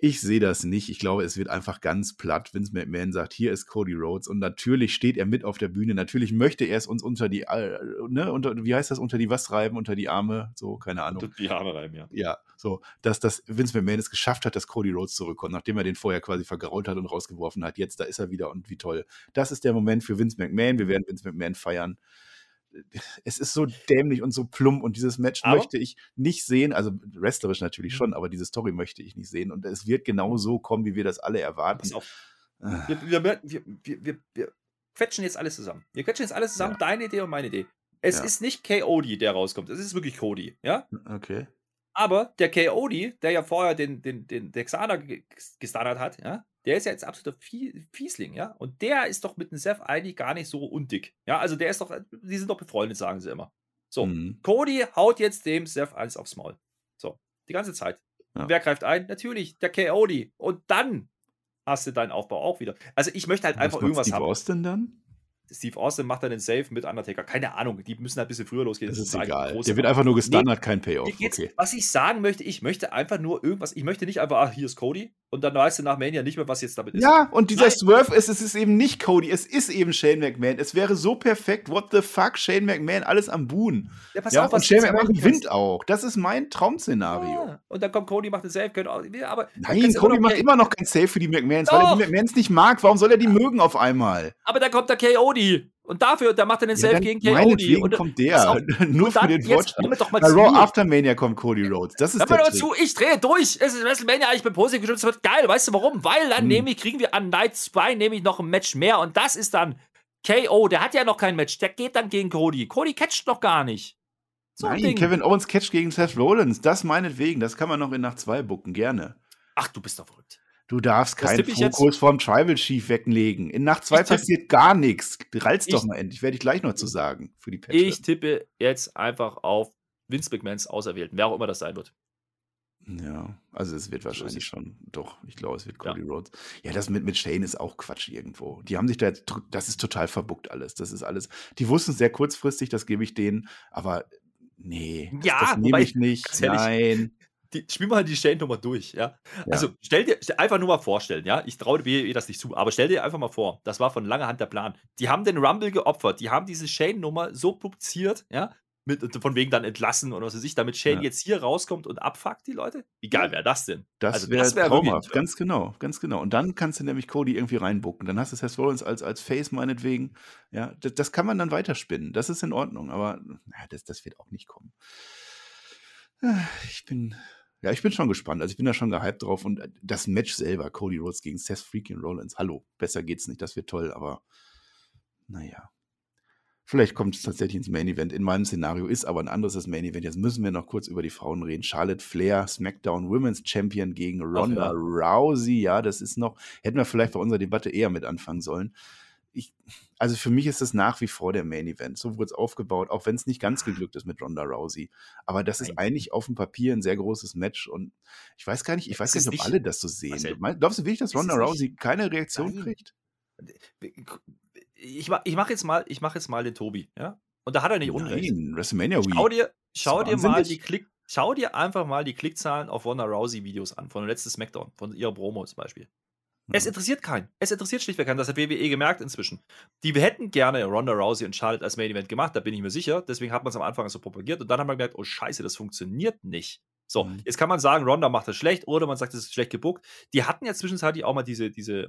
Ich sehe das nicht. Ich glaube, es wird einfach ganz platt. Vince McMahon sagt, hier ist Cody Rhodes und natürlich steht er mit auf der Bühne. Natürlich möchte er es uns unter die, äh, ne, unter, wie heißt das, unter die was reiben, unter die Arme, so, keine Ahnung. Und die Haare reiben, ja. Ja, so, dass, dass Vince McMahon es geschafft hat, dass Cody Rhodes zurückkommt, nachdem er den vorher quasi vergrault hat und rausgeworfen hat. Jetzt, da ist er wieder und wie toll. Das ist der Moment für Vince McMahon. Wir werden Vince McMahon feiern. Es ist so dämlich und so plump und dieses Match Aber- möchte ich nicht sehen. Also wrestlerisch natürlich schon, aber diese Story möchte ich nicht sehen. Und es wird genau so kommen, wie wir das alle erwarten. Pass auf. Ah, Wir, wir, wir, wir, quetschen jetzt alles zusammen. Wir quetschen jetzt alles zusammen, Ja. deine Idee und meine Idee. Es Ja. ist nicht KOD, der rauskommt. Es ist wirklich Cody, ja? Okay. Aber der KOD, der ja vorher den, den, den Texaner ge- gestunnert hat, ja, der ist ja jetzt absoluter Fie- Fiesling, ja. Und der ist doch mit dem Seth eigentlich gar nicht so undick. Ja, also der ist doch, die sind doch befreundet, sagen sie immer. So, Mhm. Cody haut jetzt dem Seth alles aufs Maul. So, die ganze Zeit. Ja. Und wer greift ein? Natürlich, der KOD. Und dann hast du deinen Aufbau auch wieder. Also ich möchte halt Was einfach irgendwas Steve haben. Austin dann? Steve Austin macht dann den Save mit Undertaker. Keine Ahnung, die müssen halt ein bisschen früher losgehen. Das ist ein egal. großer- Der wird einfach nur gestunnert, kein Payoff. Geht's, Okay. Was ich sagen möchte, ich möchte einfach nur irgendwas, ich möchte nicht einfach, ah, hier ist Cody und dann weißt du nach Mania nicht mehr, was jetzt damit ist. Ja, und dieser Nein. Swerve ist, es ist eben nicht Cody, es ist eben Shane McMahon. Es wäre so perfekt. What the fuck, Shane McMahon, alles am Buhn. Ja, pass Ja, auf, was und Shane jetzt McMahon gewinnt auch. Das ist mein Traum-Szenario. Ja. Und dann kommt Cody, macht den Save, können auch, ja, aber Nein, Cody macht immer noch kein Save für die McMahons, weil er Doch. die McMahons nicht mag. Warum soll er die mögen auf einmal? Aber dann kommt der KOD. Und dafür, der macht dann den Ja, dann gegen meinetwegen Und, kommt pass auf, der. Nur und für dann den mal Bei zu. Raw Aftermania kommt Cody Rhodes. Das ist Hör Trick. zu, ich drehe durch. Es ist WrestleMania, ich bin positiv gestimmt, es wird geil. Weißt du warum? Weil dann Hm. nämlich kriegen wir an Night 2 nämlich noch ein Match mehr und das ist dann KO. Der hat ja noch kein Match, der geht dann gegen Cody. Cody catcht noch gar nicht. So ein Nein, Ding. Kevin Owens Catch gegen Seth Rollins. Das meinetwegen. Das kann man noch in Nacht 2 bucken. Gerne. Ach, du bist doch verrückt. Du darfst Das keinen. Fokus vom Tribal Chief weglegen. In Nacht 2 Ich tippe- passiert gar nichts. Ralz doch mal endlich. Werde ich gleich noch zu sagen. Für die. Ich tippe jetzt einfach auf Vince McMahons Auserwählten, wer auch immer das sein wird. Ja, also es wird wahrscheinlich schon, doch, ich glaube, es wird Ja. Cody Rhodes. Ja, das mit, mit Shane ist auch Quatsch irgendwo. Die haben sich da jetzt, das ist total verbuckt alles. Das ist alles, die wussten es sehr kurzfristig, das gebe ich denen, aber nee, das, Ja, das nehme wobei, ich nicht. Nein. Die, spiel mal die Shane-Nummer durch, ja? Ja. Also stell dir einfach nur mal vorstellen, ja? Ich traue dir das nicht zu, aber stell dir einfach mal vor, das war von langer Hand der Plan. Die haben den Rumble geopfert, die haben diese Shane-Nummer so publiziert, ja? Mit, von wegen dann entlassen und was weiß ich, damit Shane Ja. jetzt hier rauskommt und abfuckt die Leute? Wie geil wäre das denn? Das Also, wäre wär traumhaft, wirklich- ganz genau, ganz genau. Und dann kannst du nämlich Cody irgendwie reinbucken. Dann hast du Seth Rollins als, als Face meinetwegen. Ja, das, das kann man dann weiterspinnen. Das ist in Ordnung, aber ja, das, das wird auch nicht kommen. Ah, Ich bin, ja, ich bin schon gespannt. Also ich bin da schon gehypt drauf. Und das Match selber, Cody Rhodes gegen Seth freaking Rollins. Hallo, besser geht's nicht. Das wird toll, aber naja. Vielleicht kommt es tatsächlich ins Main Event. In meinem Szenario ist aber ein anderes das Main Event. Jetzt müssen wir noch kurz über die Frauen reden. Charlotte Flair, SmackDown Women's Champion gegen Ronda ja. Rousey. Ja, das ist noch, hätten wir vielleicht bei unserer Debatte eher mit anfangen sollen. Ich, also für mich ist das nach wie vor der Main Event. So wurde es aufgebaut, auch wenn es nicht ganz geglückt ist mit Ronda Rousey. Aber das ist eigentlich auf dem Papier ein sehr großes Match und ich weiß gar nicht, ich weiß gar nicht, ob nicht- alle das so sehen. Marcel, Glaubst du wirklich, dass Ronda nicht- Rousey keine Reaktion Nein. kriegt? Ich, mach- ich mache jetzt, mal- ich mach jetzt mal den Tobi, ja? Und da hat er nicht Unrecht. Nein, WrestleMania Week. Schau dir, schau dir mal die Klick, schau dir einfach mal die Klickzahlen auf Ronda Rousey Videos an, von der letzten Smackdown, von ihrer Promo zum Beispiel. Es Mhm. interessiert keinen. Es interessiert schlichtweg keinen. Das hat WWE gemerkt inzwischen. Die hätten gerne Ronda Rousey und Charlotte als Main Event gemacht, da bin ich mir sicher. Deswegen hat man es am Anfang so propagiert und dann haben wir gemerkt, oh Scheiße, das funktioniert nicht. So, Mhm. jetzt kann man sagen, Ronda macht das schlecht oder man sagt, es ist schlecht gebuckt. Die hatten ja zwischenzeitlich auch mal diese, diese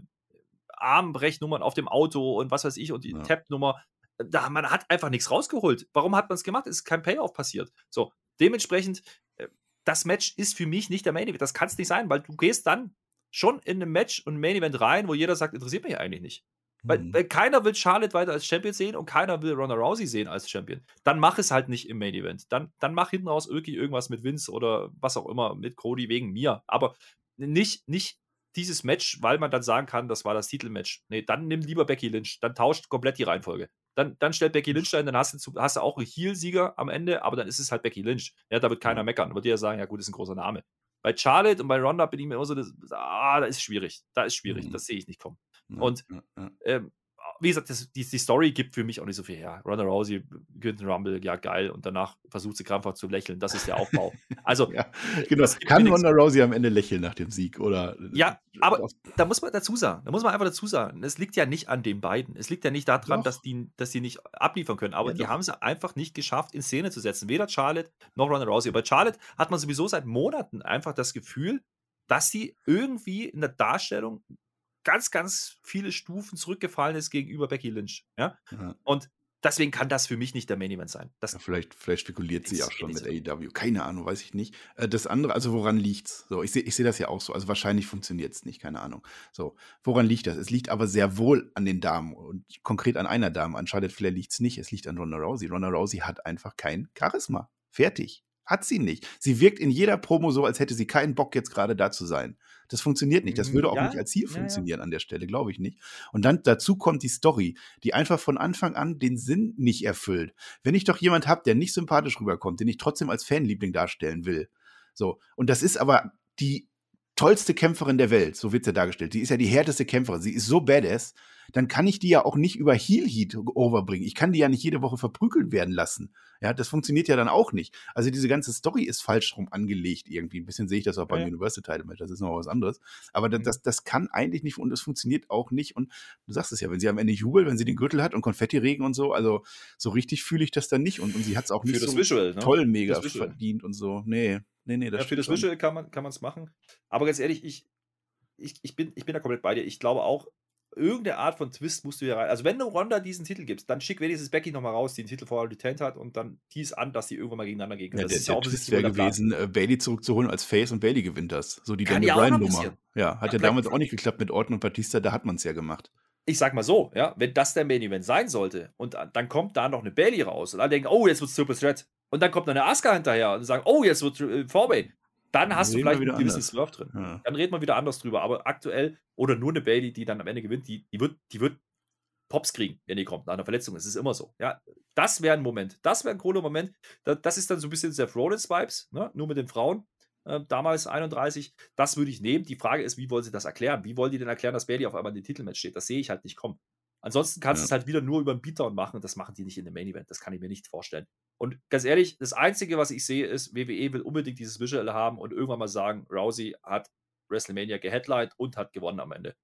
Armbrechnnummern auf dem Auto und was weiß ich und die Ja. Tap-Nummer. Da, man hat einfach nichts rausgeholt. Warum hat man es gemacht? Es ist kein Payoff passiert. So, dementsprechend, äh, das Match ist für mich nicht der Main Event. Das kann es nicht sein, weil du gehst dann schon in ein Match und ein Main Event rein, wo jeder sagt, interessiert mich eigentlich nicht. Weil, Mhm. weil keiner will Charlotte weiter als Champion sehen und keiner will Ronda Rousey sehen als Champion. Dann mach es halt nicht im Main Event. Dann, dann mach hinten raus irgendwie irgendwas mit Vince oder was auch immer, mit Cody wegen mir. Aber nicht, nicht dieses Match, weil man dann sagen kann, das war das Titelmatch. Nee, dann nimm lieber Becky Lynch. Dann tauscht komplett die Reihenfolge. Dann, dann stellt Becky Lynch ein, dann hast du, hast du auch einen Heel-Sieger am Ende, aber dann ist es halt Becky Lynch. Ja, da wird keiner Ja. meckern. Wird jeder sagen, ja gut, ist ein großer Name. Bei Charlotte und bei Ronda bin ich mir immer so, das, ah, da ist schwierig. Da ist schwierig. Mhm. Das sehe ich nicht kommen. Ja, und- ja, ja. Ähm, wie gesagt, das, die, die Story gibt für mich auch nicht so viel her. Ronda Rousey gewinnt den Rumble, ja geil, und danach versucht sie krampfhaft zu lächeln. Das ist der Aufbau. Also, Ja, genau. Kann. Ronda Rousey am Ende lächeln nach dem Sieg? Oder Ja, aber da muss man dazu sagen, da muss man einfach dazu sagen, es liegt ja nicht an den beiden. Es liegt ja nicht daran, Doch. dass die, dass die nicht abliefern können, aber Ja, die haben es einfach nicht geschafft, in Szene zu setzen. Weder Charlotte noch Ronda Rousey. Bei Charlotte hat man sowieso seit Monaten einfach das Gefühl, dass sie irgendwie in der Darstellung ganz, ganz viele Stufen zurückgefallen ist gegenüber Becky Lynch. Ja? Ja. Und deswegen kann das für mich nicht der Main Event sein. Das, Ja, vielleicht, vielleicht spekuliert sie auch schon mit AEW. Keine Ahnung, weiß ich nicht. Äh, Das andere, also woran liegt's? So, ich sehe ich seh das ja auch so. Also wahrscheinlich funktioniert es nicht, keine Ahnung. So, woran liegt das? Es liegt aber sehr wohl an den Damen und konkret an einer Dame. An Charlotte Flair liegt es nicht. Es liegt an Ronda Rousey. Ronda Rousey hat einfach kein Charisma. Fertig. Hat sie nicht. Sie wirkt in jeder Promo so, als hätte sie keinen Bock, jetzt gerade da zu sein. Das funktioniert nicht. Das Mhm, würde auch ja, nicht als Ziel ja, ja. funktionieren an der Stelle, glaube ich nicht. Und dann dazu kommt die Story, die einfach von Anfang an den Sinn nicht erfüllt. Wenn ich doch jemand habe, der nicht sympathisch rüberkommt, den ich trotzdem als Fanliebling darstellen will. So. Und das ist aber die tollste Kämpferin der Welt, so wird sie dargestellt. Die ist ja die härteste Kämpferin. Sie ist so badass. Dann kann ich die ja auch nicht über Heel Heat overbringen. Ich kann die ja nicht jede Woche verprügelt werden lassen. Ja, das funktioniert ja dann auch nicht. Also diese ganze Story ist falsch rum angelegt irgendwie. Ein bisschen sehe ich das auch beim Ja. Universal Title Match. Das ist noch was anderes. Aber das, Mhm. das, das kann eigentlich nicht und es funktioniert auch nicht. Und du sagst es ja, wenn sie am Ende jubelt, wenn sie den Gürtel hat und Konfetti-Regen und so, also so richtig fühle ich das dann nicht. Und, und sie hat es auch Für nicht das so Visual, ne? toll mega verdient und so. Nee, nee, nee, das ja, für das. Visual kann man kann es machen. Aber ganz ehrlich, ich, ich, ich, bin, ich bin da komplett bei dir. Ich glaube auch, irgendeine Art von Twist musst du hier rein. Also, wenn du Ronda diesen Titel gibst, dann schick wenigstens Becky nochmal raus, die den Titel vorher retained hat und dann tease an, dass die irgendwann mal gegeneinander gehen können. Ja, das der, ist ja offensichtlich wäre gewesen, äh, Bailey zurückzuholen als Face und Bailey gewinnt das. So die Kann Daniel Bryan-Nummer. Ja, hat ja Ja, damals auch nicht geklappt mit Orton und Batista, da hat man es ja gemacht. Ich sag mal so, ja, wenn das der Main Event sein sollte und dann kommt da noch eine Bailey raus und alle denken, oh, jetzt wird's Triple Threat und dann kommt noch eine Asuka hinterher und sagen, oh, jetzt wird äh, Four-Way, dann hast du reden wir vielleicht wieder einen gewissen anders. Drin. Ja. Dann reden wir wieder anders drüber, aber aktuell oder nur eine Bailey, die dann am Ende gewinnt, die, die wird, die wird Pops kriegen, wenn die kommt nach einer Verletzung. Es ist immer so. Ja, das wäre ein Moment. Das wäre ein cooler Moment. Da- Das ist dann so ein bisschen Seth Rollins Vibes, ne? nur mit den Frauen. Äh, damals 31. Das würde ich nehmen. Die Frage ist, wie wollen sie das erklären? Wie wollen die denn erklären, dass Bailey auf einmal in den Titelmatch steht? Das sehe ich halt nicht kommen. Ansonsten kannst du Ja. es halt wieder nur über einen Beatdown machen und das machen die nicht in dem Main Event. Das kann ich mir nicht vorstellen. Und ganz ehrlich, das Einzige, was ich sehe, ist, WWE will unbedingt dieses Visual haben und irgendwann mal sagen, Rousey hat WrestleMania geheadlined und hat gewonnen am Ende.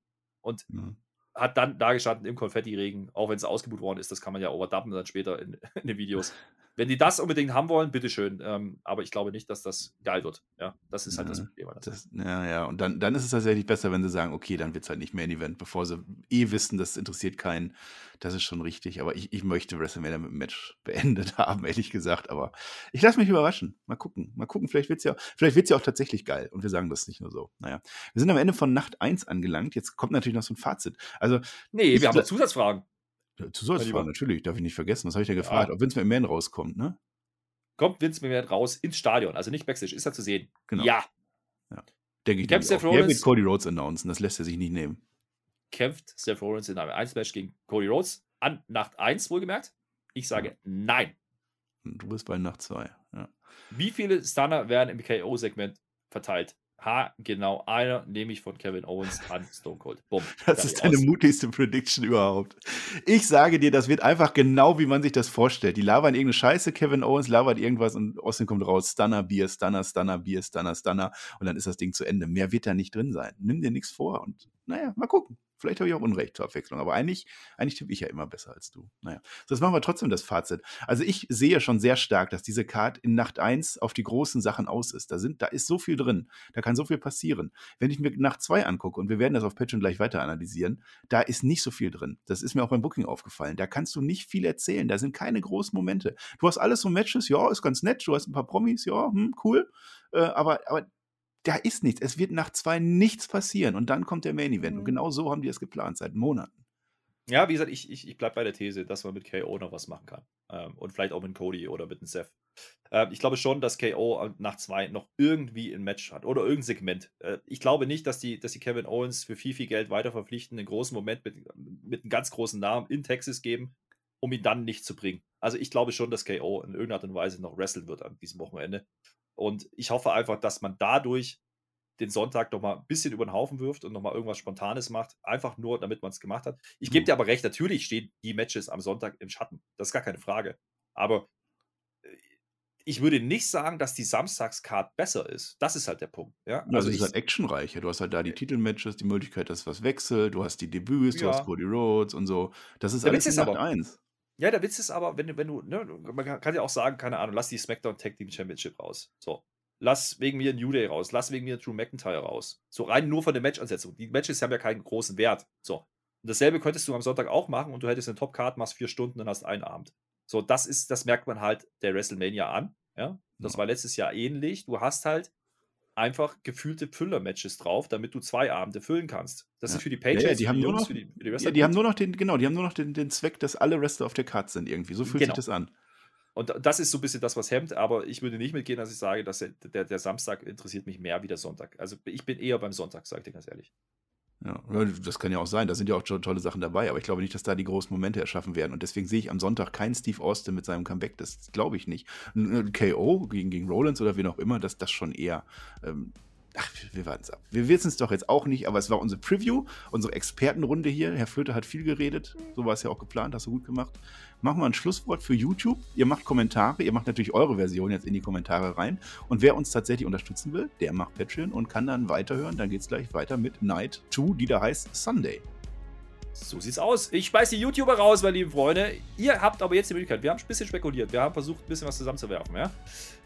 Und Ja. hat dann da gestanden im Konfetti-Regen, auch wenn es ausgebucht worden ist, das kann man ja overdubben dann später in, in den Videos. Wenn die das unbedingt haben wollen, bitteschön. Ähm, aber ich glaube nicht, dass das geil wird. Ja, das ist halt das Ja, Problem. an der Das, ja, ja. Und dann, dann ist es tatsächlich besser, wenn sie sagen, okay, dann wird es halt nicht mehr ein Event, bevor sie eh wissen, das interessiert keinen. Das ist schon richtig. Aber ich, ich möchte WrestleMania mit dem Match beendet haben, ehrlich gesagt. Aber ich lasse mich überraschen. Mal gucken. Mal gucken. Vielleicht wird es ja, vielleicht wird's ja auch tatsächlich geil. Und wir sagen das nicht nur so. Naja. Wir sind am Ende von Nacht 1 angelangt. Jetzt kommt natürlich noch so ein Fazit. Also, Nee, wir haben Zusatzfragen. Zu soll's Mein Lieber. fragen, natürlich. Darf ich nicht vergessen. Was habe ich da gefragt? Ja. Ob Vince McMahon rauskommt, ne? Kommt Vince McMahon raus ins Stadion, also nicht Backstage, ist er zu sehen. Genau. Ja, Denke ich Kämpft Seth auch. Der wird Rollins? Cody Rhodes announcen. Das lässt er sich nicht nehmen. kämpft Seth Rollins in einem Einzelmatch gegen Cody Rhodes an Nacht 1 wohlgemerkt. Ich sage nein. Und du bist bei Nacht 2. Ja. Wie viele Stunner werden im KO-Segment verteilt? Ha, genau einer, nämlich von Kevin Owens an Stone Cold. Bumm. Das ist deine aus. mutigste Prediction überhaupt. Ich sage dir, das wird einfach genau, wie man sich das vorstellt. Die labern irgendeine Scheiße, Kevin Owens labert irgendwas und Austin kommt raus, Stunner, Bier, Stunner, Stunner, Bier, Stunner, Stunner und dann ist das Ding zu Ende. Mehr wird da nicht drin sein. Nimm dir nichts vor und naja, mal gucken. Vielleicht habe ich auch Unrecht zur Abwechslung, aber eigentlich, eigentlich tippe ich ja immer besser als du. Naja, jetzt machen wir trotzdem das Fazit. Also ich sehe schon sehr stark, dass diese Card in Nacht 1 auf die großen Sachen aus ist. Da, sind, da ist so viel drin, da kann so viel passieren. Wenn ich mir Nacht 2 angucke, und wir werden das auf Patreon gleich weiter analysieren, da ist nicht so viel drin. Das ist mir auch beim Booking aufgefallen. Da kannst du nicht viel erzählen. Da sind keine großen Momente. Du hast alles so Matches, ja, ist ganz nett. Du hast ein paar Promis, ja, hm, cool. Äh, aber, aber da ist nichts. Es wird nach zwei nichts passieren. Und dann kommt der Main Event. Und Mhm. genau so haben die es geplant, seit Monaten. Ja, wie gesagt, ich, ich, ich bleibe bei der These, dass man mit KO noch was machen kann. Ähm, und vielleicht auch mit Cody oder mit einem Seth. Ähm, ich glaube schon, dass KO nach zwei noch irgendwie ein Match hat oder irgendein Segment. Äh, ich glaube nicht, dass die, dass die Kevin Owens für viel, viel Geld weiter verpflichten, einen großen Moment mit, mit einem ganz großen Namen in Texas geben, um ihn dann nicht zu bringen. Also ich glaube schon, dass KO in irgendeiner Art und Weise noch wresteln wird an diesem Wochenende. Und ich hoffe einfach, dass man dadurch den Sonntag noch mal ein bisschen über den Haufen wirft und noch mal irgendwas Spontanes macht, einfach nur, damit man es gemacht hat. Ich gebe dir aber recht, natürlich stehen die Matches am Sonntag im Schatten. Das ist gar keine Frage. Aber äh, ich würde nicht sagen, dass die Samstagscard besser ist. Das ist halt der Punkt. Ja? Also, es ich, ist halt actionreicher. Du hast halt da die Titelmatches, die Möglichkeit, dass was wechselt. Du hast die Debüts, du Ja. hast Cody Rhodes und so. Das ist Der alles Witz ist aber- 1. ja, der Witz ist aber, wenn du, wenn du, ne, man kann- kann ja auch sagen, keine Ahnung, lass die SmackDown Tag Team Championship raus. So. Lass wegen mir New Day raus, lass wegen mir Drew McIntyre raus. So rein nur von der Match-Ansetzung. Die Matches haben ja keinen großen Wert. So. Und dasselbe könntest du am Sonntag auch machen und du hättest eine Top-Card, machst vier Stunden und hast einen Abend. So, das ist, das merkt man halt der WrestleMania an. Ja. Das Ja. war letztes Jahr ähnlich. Du hast halt einfach gefühlte Füller-Matches drauf, damit du zwei Abende füllen kannst. Das Ja. ist für die Ja, Paychecks, ja, die haben nur Jungs, noch- für die, für die Ja, Wrestler die haben nur noch den, genau, die haben nur noch den, den Zweck, dass alle Wrestler auf der Karte sind irgendwie. So fühlt Genau. sich das an. Und da- das ist so ein bisschen das, was hemmt, aber ich würde nicht mitgehen, dass ich sage, dass der, der, der Samstag interessiert mich mehr wie der Sonntag. Also ich bin eher beim Sonntag, sage ich dir ganz ehrlich. Ja, das kann ja auch sein. Da sind ja auch tolle Sachen dabei, aber ich glaube nicht, dass da die großen Momente erschaffen werden. Und deswegen sehe ich am Sonntag keinen Steve Austin mit seinem Comeback. Das glaube ich nicht. Ein, ein KO gegen, gegen Rollins oder wen auch immer, das, das schon eher. Ähm, Ach, wir warten es ab. Wir wissen es doch jetzt auch nicht, aber es war unsere Preview, unsere Expertenrunde hier. Herr Flöter hat viel geredet. So war es ja auch geplant, hast du gut gemacht. Machen wir ein Schlusswort für YouTube. Ihr macht Kommentare. Ihr macht natürlich eure Version jetzt in die Kommentare rein. Und wer uns tatsächlich unterstützen will, der macht Patreon und kann dann weiterhören. Dann geht es gleich weiter mit Night 2, die da heißt Sunday. So sieht's aus. Ich schmeiß die YouTuber raus, meine lieben Freunde. Ihr habt aber jetzt die Möglichkeit. Wir haben ein bisschen spekuliert. Wir haben versucht, ein bisschen was zusammenzuwerfen, ja?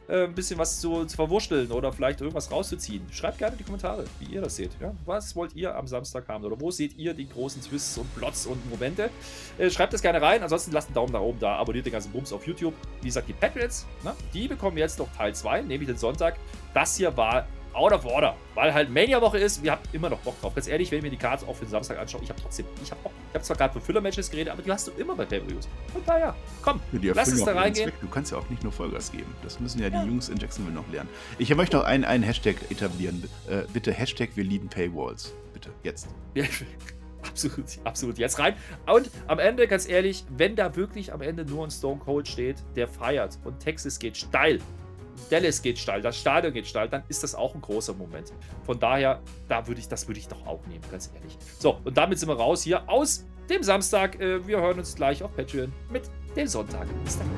Äh, ein bisschen was zu, zu verwurschteln oder vielleicht irgendwas rauszuziehen. Schreibt gerne in die Kommentare, wie ihr das seht. Ja? Was wollt ihr am Samstag haben? Oder wo seht ihr die großen Twists und Plots und Momente? Äh, schreibt das gerne rein. Ansonsten lasst einen Daumen nach oben da. Abonniert den ganzen Bums auf YouTube. Wie gesagt, die Patriots, ne? die bekommen jetzt noch Teil 2, nämlich den Sonntag. Das hier war out of order, weil halt Mania-Woche ist. Wir haben immer noch Bock drauf. Ganz ehrlich, wenn ich mir die Cards auch für den Samstag anschaue, ich habe trotzdem, ich habe. Ich habe zwar gerade für Füller-Matches geredet, aber die hast du immer bei Pay-Per-Views. Von daher, komm, Ja, lass uns da reingehen. Du kannst ja auch nicht nur Vollgas geben. Das müssen ja die Jungs in Jacksonville noch lernen. Ich möchte noch einen, einen Hashtag etablieren. Äh, bitte Hashtag wir lieben Paywalls. Bitte, jetzt. Ja, absolut, absolut. Jetzt rein. Und am Ende, ganz ehrlich, wenn da wirklich am Ende nur ein Stone Cold steht, der feiert und Texas geht steil, Dallas geht steil, das Stadion geht steil, dann ist das auch ein großer Moment. Von daher, da würde ich, das würde ich doch auch nehmen, ganz ehrlich. So, und damit sind wir raus hier aus dem Samstag. Äh, Wir hören uns gleich auf Patreon mit dem Sonntag. Bis dann.